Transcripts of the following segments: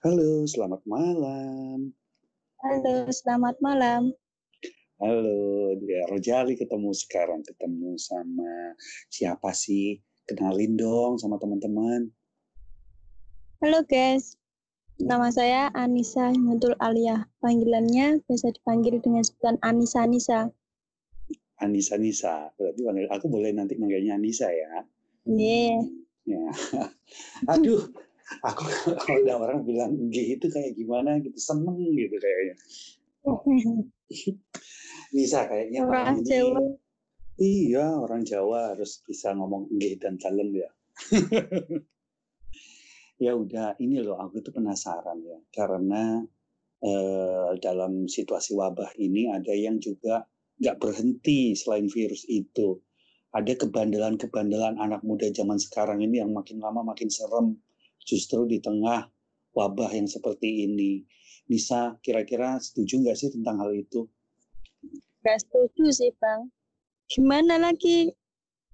Halo, selamat malam. Halo, selamat malam. Halo, dia Rojali ketemu sekarang ketemu sama siapa sih? Kenalin dong sama teman-teman. Halo guys, nama saya Anissa Himatul Alia. Panggilannya biasa dipanggil dengan sebutan Anissa Anissa. Anissa Nisa, berarti panggil aku boleh nanti manggilnya Anissa ya? Yeah. Ya. Aduh, aku kalau ada orang bilang G itu kayak gimana gitu, seneng gitu kayaknya. Nisa kayaknya Orang ini- Jawa. Iya, orang Jawa harus bisa ngomong nggih dan dalem ya. ya udah, ini loh aku tuh penasaran ya, karena eh, dalam situasi wabah ini ada yang juga nggak berhenti selain virus itu. Ada kebandelan-kebandelan anak muda zaman sekarang ini yang makin lama makin serem, justru di tengah wabah yang seperti ini. Nisa, kira-kira setuju nggak sih tentang hal itu? Gak setuju sih bang. Gimana lagi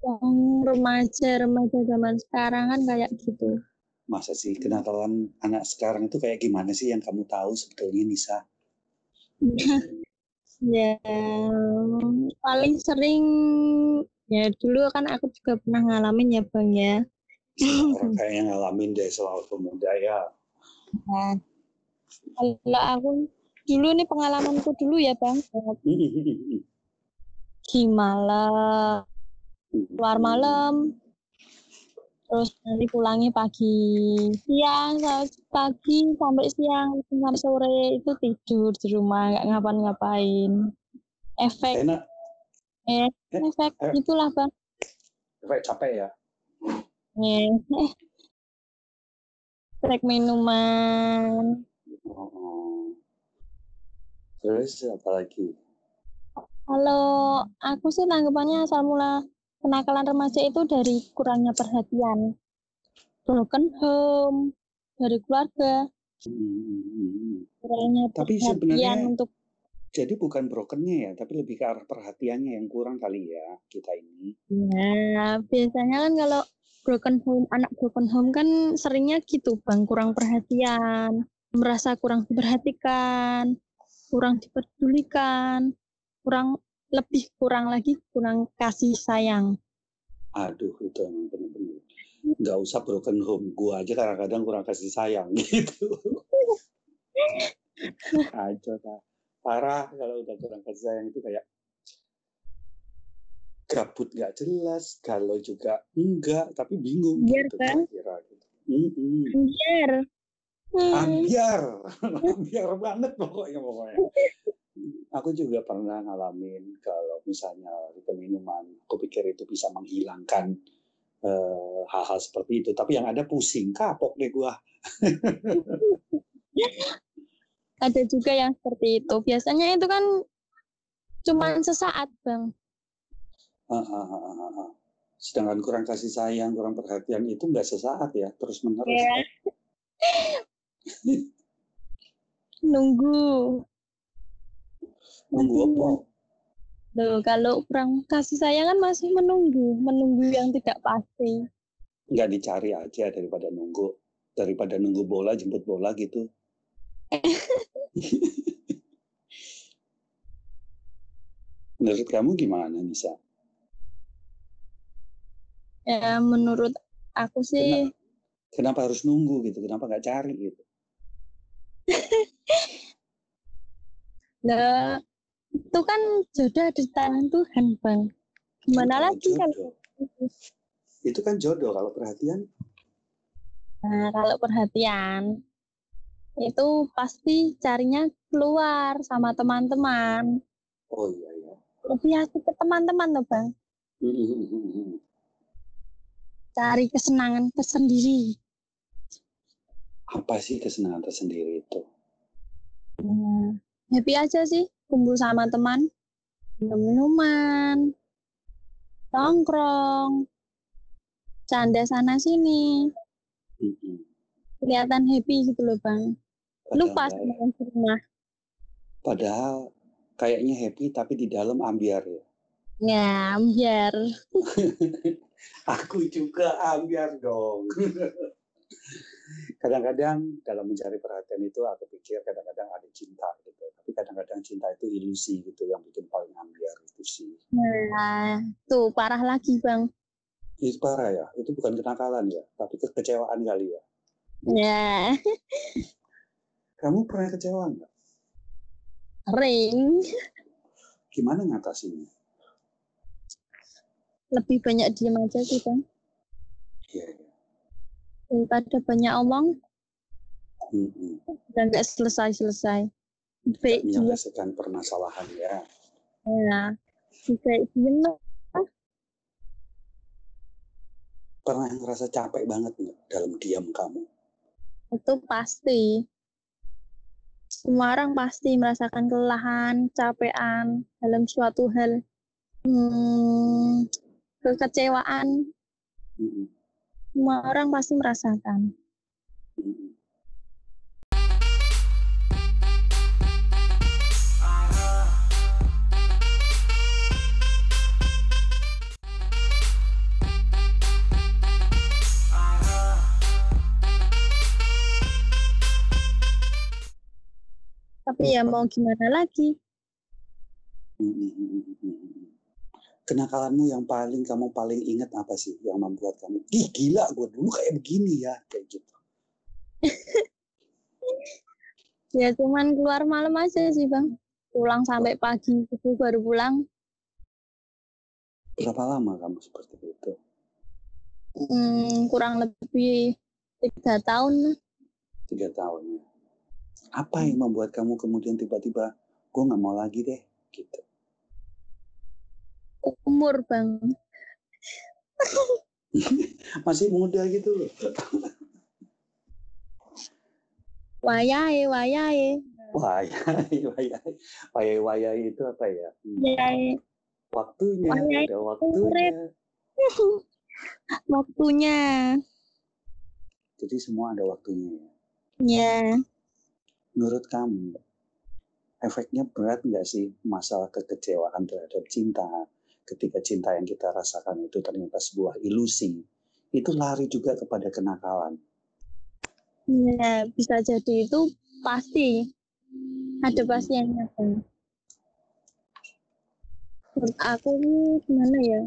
yang remaja-remaja zaman sekarang kan kayak gitu. Masa sih kenakalan anak sekarang itu kayak gimana sih yang kamu tahu sebetulnya Nisa? ya paling sering ya dulu kan aku juga pernah ngalamin ya bang ya. Orang kayak yang ngalamin deh soal pemuda ya. Nah, kalau aku dulu nih pengalamanku dulu ya bang. Gimana keluar malam terus nanti pulangnya pagi siang pagi sampai siang sampai sore itu tidur di rumah nggak ngapa-ngapain efek Enak, eh, efek eh. itulah bang kayak capek ya. Eh, efek minuman Oh. Terus apa lagi? kalau aku sih tanggapannya asal mula kenakalan remaja itu dari kurangnya perhatian broken home dari keluarga Hmm. kurangnya Tapi perhatian sebenarnya- untuk Jadi bukan brokennya ya, tapi lebih ke arah perhatiannya yang kurang kali ya kita ini. Nah, biasanya kan kalau broken home, anak broken home kan seringnya gitu, Bang, kurang perhatian, merasa kurang diperhatikan, kurang dipedulikan, kurang lebih kurang lagi kurang kasih sayang. Aduh, itu emang bener-bener. Nggak usah broken home. Gua aja kadang-kadang kurang kasih sayang gitu. Aja. Parah kalau udah kurang kasih sayang itu kayak gabut nggak jelas, galau juga enggak, tapi bingung Biar gitu kan? kira-kira gitu. Mm-mm. Biar. Hmm, Ambiar, ambiar banget pokoknya pokoknya. Aku juga pernah ngalamin kalau misalnya itu minuman, aku pikir itu bisa menghilangkan eh, hal-hal seperti itu. Tapi yang ada pusing, kapok deh gua. ada juga yang seperti itu. Biasanya itu kan cuma sesaat, Bang. Sedangkan kurang kasih sayang, kurang perhatian itu nggak sesaat ya, terus menerus. Iya. Nunggu. Nunggu apa? Loh, kalau kurang kasih sayang kan masih menunggu, menunggu yang tidak pasti. Nggak dicari aja daripada nunggu, daripada nunggu bola jemput bola gitu. Menurut kamu gimana Nisa? Ya, menurut aku sih Kenapa harus nunggu gitu? Kenapa nggak cari gitu? Nah, itu kan jodoh ada di tangan Tuhan, Bang. Gimana Kalau lagi kan? Itu kan jodoh kalau perhatian. Nah, kalau perhatian itu pasti carinya keluar sama teman-teman. Oh iya ya. Lebih asik ke teman-teman tuh, Bang. Cari kesenangan tersendiri. Apa sih kesenangan tersendiri itu? Nah, happy aja sih kumpul sama teman. Minum minuman, nongkrong, canda sana sini. Mm-mm. Kelihatan happy gitu loh, Bang. Lupa Padahal, sama yang di rumah. padahal kayaknya happy tapi di dalam ambiar ya. Ya, biar Aku juga ambiar dong. kadang-kadang dalam mencari perhatian itu aku pikir kadang-kadang ada cinta gitu. Tapi kadang-kadang cinta itu ilusi gitu yang bikin paling ambiar itu sih. Nah tuh parah lagi bang. Itu parah ya. Itu bukan kenakalan ya tapi kekecewaan kali ya. Ya. Kamu pernah kecewa nggak? Ring. Gimana ngatasinnya lebih banyak diem aja sih bang. Iya ya. daripada banyak omong. Hmm, dan nggak selesai selesai baik dia menyelesaikan permasalahan ya. Ya diem lah. Pernah ngerasa capek banget nggak dalam diam kamu? Itu pasti. Semua orang pasti merasakan kelelahan, capean dalam suatu hal, hmm, kekecewaan. Semua orang pasti merasakan. Tapi ya mau gimana lagi? Kenakalanmu yang paling kamu paling ingat apa sih yang membuat kamu ih gila gue dulu kayak begini ya kayak gitu Ya cuman keluar malam aja sih bang. Pulang sampai pagi itu baru pulang. berapa lama kamu seperti itu Hmm, kurang lebih tiga tahun. tiga tahun ya apa yang membuat kamu kemudian tiba-tiba gue nggak mau lagi deh gitu Umur bang. masih muda gitu. Loh Wayahe, wayahe. wayai wayai wayai wayai itu apa ya? Hmm, Ya, waktunya Wayai ada waktunya. Waktunya. jadi semua ada waktunya ya? Ya, menurut kamu efeknya berat nggak sih masalah kekecewaan terhadap cinta ketika cinta yang kita rasakan itu ternyata sebuah ilusi itu lari juga kepada kenakalan ya bisa jadi itu pasti ada pasiennya bang. Menurut aku ini gimana ya?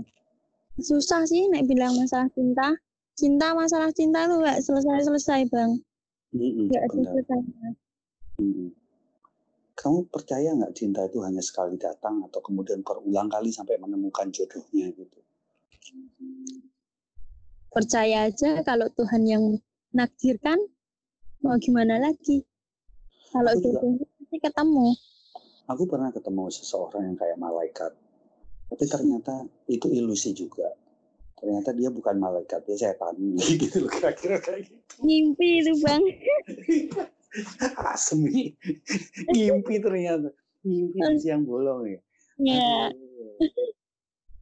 Susah sih nek bilang masalah cinta. Cinta masalah cinta tuh nggak selesai-selesai bang. Mm-mm, Nggak benar. selesai. Mm-mm. Kamu percaya nggak cinta itu hanya sekali datang atau kemudian berulang kali sampai menemukan jodohnya gitu? Percaya aja kalau Tuhan yang nakdirkan, mau gimana lagi? Kalau Aku juga- jodohnya pasti ketemu. Aku pernah ketemu seseorang yang kayak malaikat, tapi ternyata itu ilusi juga. Ternyata dia bukan malaikat, dia setan gitu loh kira-kira kayak gitu. Mimpi itu bang. Asmi, ngimpi ternyata, ngimpi di siang bolong ya. Aduh.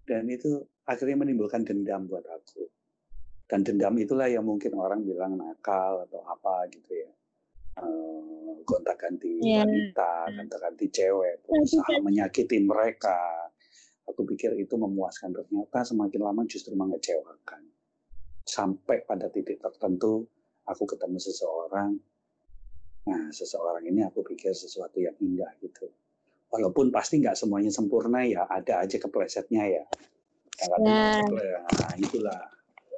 Dan itu akhirnya menimbulkan dendam buat aku. Dan dendam itulah yang mungkin orang bilang nakal atau apa gitu ya. Eh, gonta-ganti Iya. wanita, gonta-ganti cewek, berusaha kan- menyakitin mereka. Aku pikir itu memuaskan. Ternyata semakin lama justru mengecewakan. Sampai pada titik tertentu, aku ketemu seseorang. Nah, seseorang ini aku pikir sesuatu yang indah gitu walaupun pasti nggak semuanya sempurna ya ada aja keplesetnya ya Ya. keple- nah itulah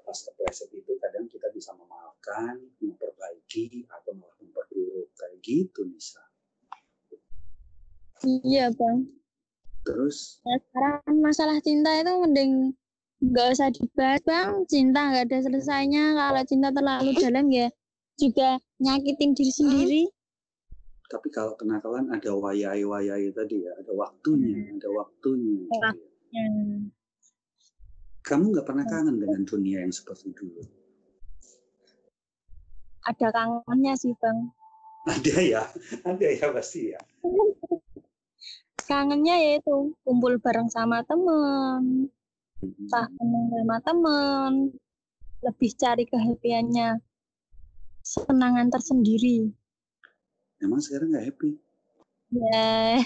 pas kepleset itu kadang kita bisa memaafkan memperbaiki atau malah memperburuk kayak gitu bisa iya bang. terus Ya, sekarang masalah cinta itu mending nggak usah dibahas bang. Cinta nggak ada selesainya. Kalau cinta terlalu dalam ya juga nyakitin diri sendiri. tapi kalau kenakalan ada wayai-wayai tadi ya ada waktunya Hmm. ada waktunya ya. Kamu nggak pernah kangen dengan dunia yang seperti dulu Ada kangennya sih bang. ada ya ada ya pasti ya Kangennya yaitu kumpul bareng sama temen, entah seneng sama temen, lebih cari kehappy-annya, senangan tersendiri. emang sekarang nggak happy Ya,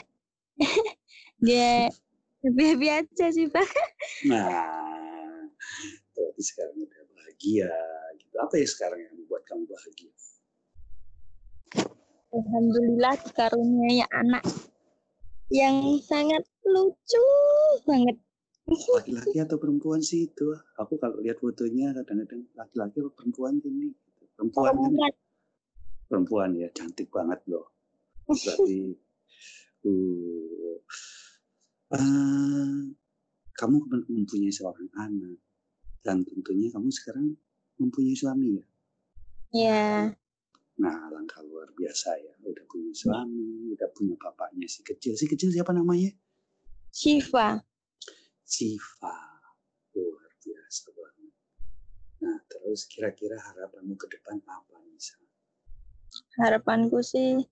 ya happy happy aja sih bang. Nah, berarti sekarang udah bahagia gitu. Apa ya sekarang yang membuat kamu bahagia? Alhamdulillah dikaruniai anak yang sangat lucu banget. Laki-laki atau perempuan sih itu? Aku kalau lihat fotonya kadang-kadang laki-laki atau perempuan ini. Perempuan kan? Perempuan ya, cantik banget loh. Berarti uh, uh, kamu mempunyai seorang anak dan tentunya kamu sekarang mempunyai suami ya? Iya. Nah, langkah luar biasa ya. Udah punya suami, udah punya bapaknya si kecil. Si kecil siapa namanya? Siva. Siva. Luar biasa banget. Nah, terus kira-kira harapanmu ke depan apa, Nisa? Harapanku sih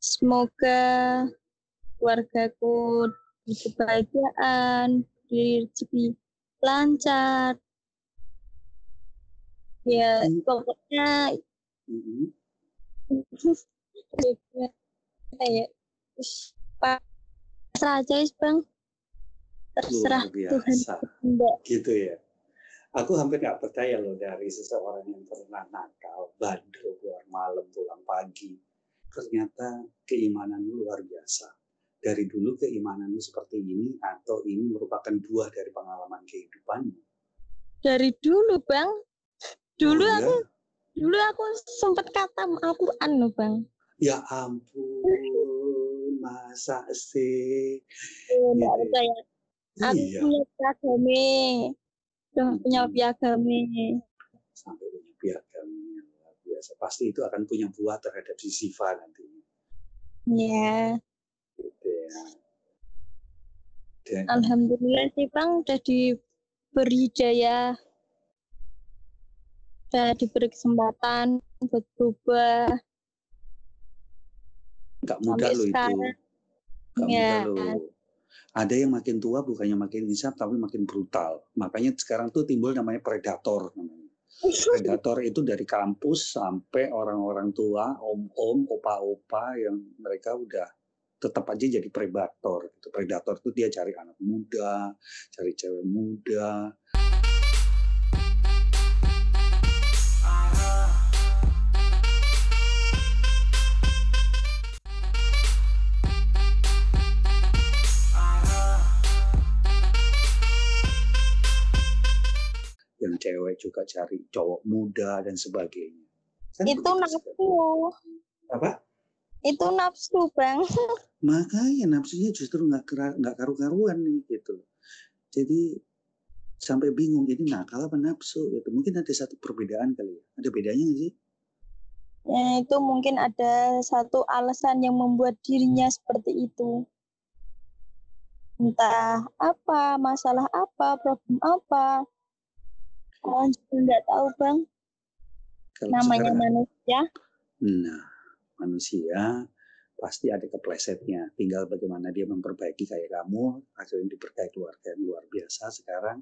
semoga keluargaku kebahagiaan, di rezeki lancar. Ya, hmm. pokoknya hmm. ya, pasrah aja, Bang. Terserah Tuhan. Gitu ya. Aku hampir nggak percaya loh dari seseorang yang pernah nakal, bandel, keluar malam, pulang pagi. Ternyata keimanan luar biasa dari dulu keimananmu seperti ini atau ini merupakan buah dari pengalaman kehidupanmu? Dari dulu, Bang. Dulu oh, ya? aku dulu aku sempat kata Al-Qur'an loh, Bang. Ya ampun, masa sih? Oh, gitu. percaya. Aku iya. punya. Hmm. punya piagame. Sampai punya piagame luar biasa. Pasti itu akan punya buah terhadap si Siva nantinya. Iya. Yeah. Dan, Alhamdulillah sih Bang udah diberi jaya udah diberi kesempatan buat berubah Gak mudah loh itu Gak ya. mudah loh ada yang makin tua bukannya makin hisap tapi makin brutal makanya sekarang tuh timbul namanya predator predator itu dari kampus sampai orang-orang tua om-om opa-opa yang mereka udah tetap aja jadi predator. Gitu. Predator itu dia cari anak muda, cari cewek muda. Juga cari cowok muda dan sebagainya. Kan itu nafsu. Apa? Itu nafsu, Bang. makanya nafsunya justru nggak nggak karu-karuan nih gitu jadi sampai bingung ini nakal apa nafsu itu mungkin ada satu perbedaan kali ya ada bedanya nggak sih ya itu mungkin ada satu alasan yang membuat dirinya seperti itu entah apa masalah apa problem apa kalian juga nggak tahu bang Kalau namanya sekarang, manusia nah manusia pasti ada keplesetnya. Tinggal bagaimana dia memperbaiki kayak kamu, akhirnya diberkahi keluarga yang luar biasa sekarang.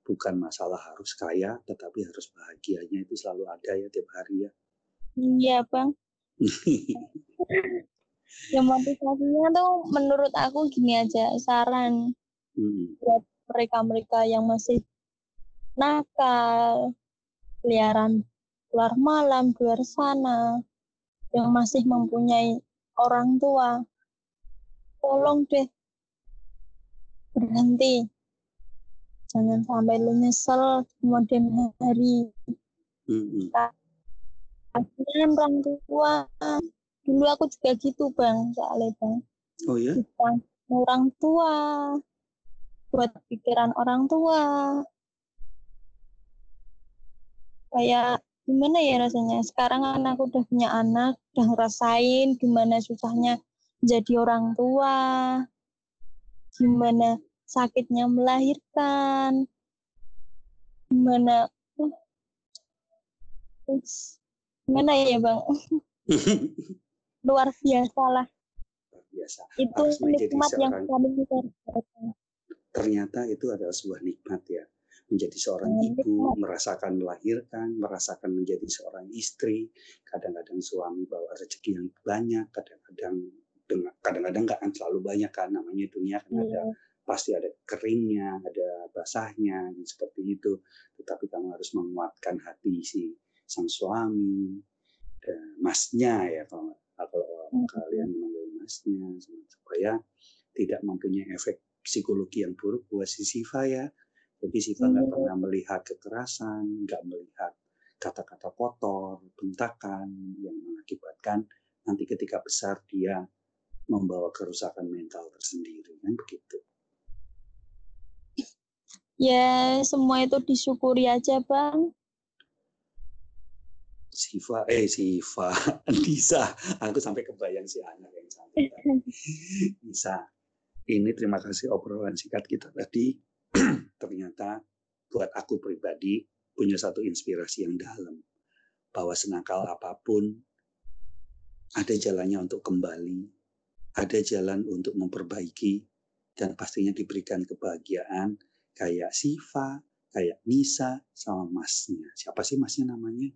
Bukan masalah harus kaya, tetapi harus bahagianya itu selalu ada ya tiap hari ya. Iya bang. ya motivasinya tuh menurut aku gini aja, saran hmm. buat mereka-mereka yang masih nakal, keliaran keluar malam, keluar sana, yang masih mempunyai orang tua, tolong deh berhenti. Jangan sampai lu nyesel kemudian hari. Mm-hmm. Orang tua. Dulu aku juga gitu bang, soalnya bang. Oh ya? orang tua, buat pikiran orang tua. Kayak gimana ya rasanya? Sekarang aku udah punya anak udah ngerasain gimana susahnya jadi orang tua gimana sakitnya melahirkan gimana gimana ya bang? Luar biasa lah. Biasa. Itu nikmat yang kami ternyata itu adalah sebuah nikmat ya menjadi seorang ibu, merasakan melahirkan, merasakan menjadi seorang istri, kadang-kadang suami bawa rezeki yang banyak, kadang-kadang kadang-kadang nggak akan selalu banyak kan namanya dunia kan ada iya. pasti ada keringnya, ada basahnya, dan seperti itu. Tetapi kamu harus menguatkan hati si sang suami, dan masnya ya kalau, kalau hmm. kalian memanggil masnya, supaya tidak mempunyai efek psikologi yang buruk buat si Siva ya. Jadi Siva nggak hmm. pernah melihat kekerasan, nggak melihat kata-kata kotor, bentakan yang mengakibatkan nanti ketika besar dia membawa kerusakan mental tersendiri kan begitu. Ya, semua itu disyukuri aja, Bang. Siva, eh Siva, Nisa, aku sampai kebayang si anak yang cantik. Nisa, ini terima kasih obrolan singkat kita tadi. Ternyata buat aku pribadi punya satu inspirasi yang dalam. Bahwa senakal apa pun, ada jalannya untuk kembali, ada jalan untuk memperbaiki, dan pastinya diberikan kebahagiaan kayak Siva, kayak Nisa, sama masnya. Siapa sih masnya namanya?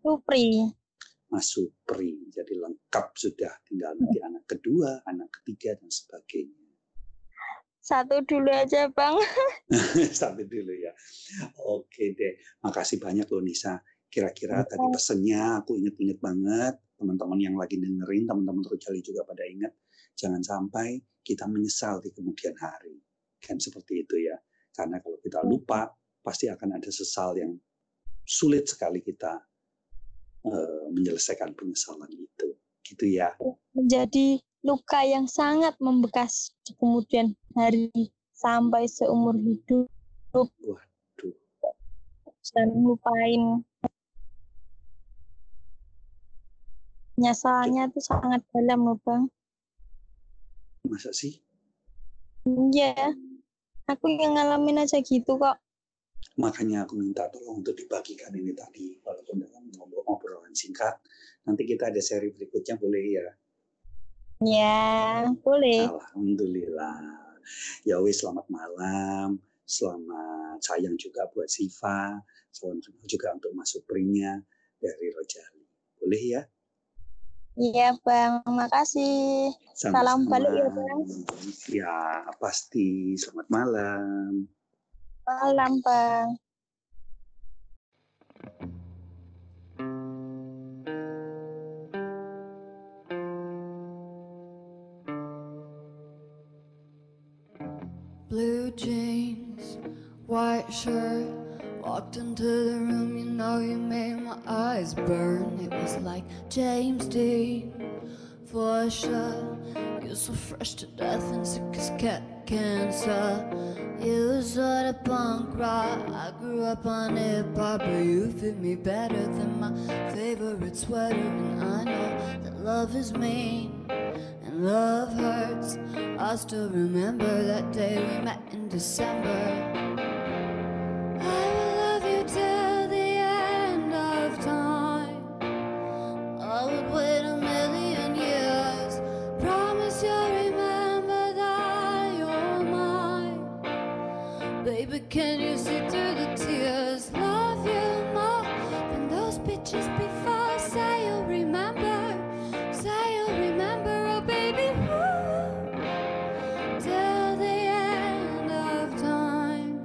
Supri. Mas Supri. Jadi lengkap sudah. Tinggal nanti hmm. anak kedua, anak ketiga, dan sebagainya. Satu dulu aja, Bang. Satu dulu ya. Oke deh. Makasih banyak loh Nisa. Kira-kira tadi pesennya aku inget-inget banget. Teman-teman yang lagi dengerin, teman-teman Rojali juga pada ingat. Jangan sampai kita menyesal di kemudian hari kan seperti itu ya karena kalau kita lupa pasti akan ada sesal yang sulit sekali kita uh, menyelesaikan penyesalan itu gitu ya menjadi luka yang sangat membekas di kemudian hari sampai seumur hidup. Waduh. Dan lupain penyesalannya itu sangat dalam loh bang. Masa sih? Iya, aku yang ngalamin aja gitu kok. Makanya aku minta tolong untuk dibagikan ini tadi, walaupun dalam ngobrol-ngobrolan singkat. Nanti kita ada seri berikutnya boleh ya? Ya, boleh. Alhamdulillah. Ya wis, selamat malam. Selamat sayang juga buat Siva. Selamat juga untuk Mas Suprinya dari Rojali. Boleh ya? Iya Bang, makasih. Sama-sama. Salam balik ya Bang. Ya pasti. Selamat malam. Malam Bang. Shirt Walked into the room, you know you made my eyes burn. It was like James Dean, for sure. You're so fresh to death and sick as cat cancer. You sort of punk rock. I grew up on hip hop, but you fit me better than my favorite sweater. And I know that love is mean and love hurts. I still remember that day we met in December. Baby, can you see through the tears? Love you more than those bitches before. Say you'll remember, say you'll remember, oh baby, woo, till the end of time.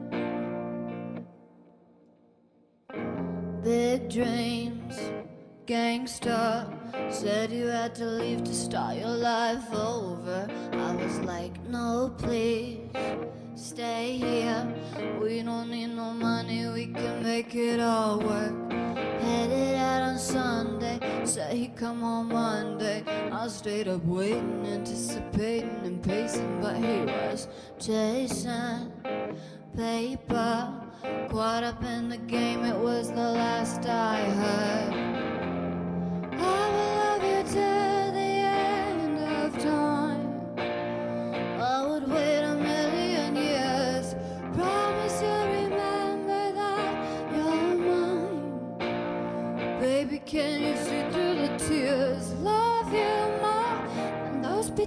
Big dreams, gangster. Said you had to leave to start your life over. I was like, no, please stay here. We don't need no money, we can make it all work. Headed out on Sunday, said he'd come on Monday. I stayed up waiting, anticipating and pacing, but he was chasing paper. Caught up in the game, it was the last I heard.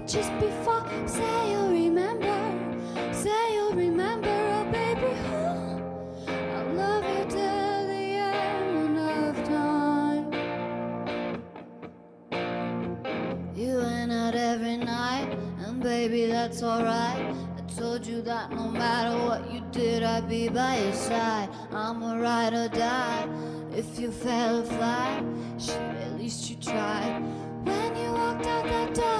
Just before. Say you'll remember, say you'll remember, oh baby, I'll love you till the end of time. You went out every night, and baby, that's alright. I told you that no matter what you did, I'd be by your side. I'm a ride or die. If you fell flat, shit, at least you tried. When you walked out that door,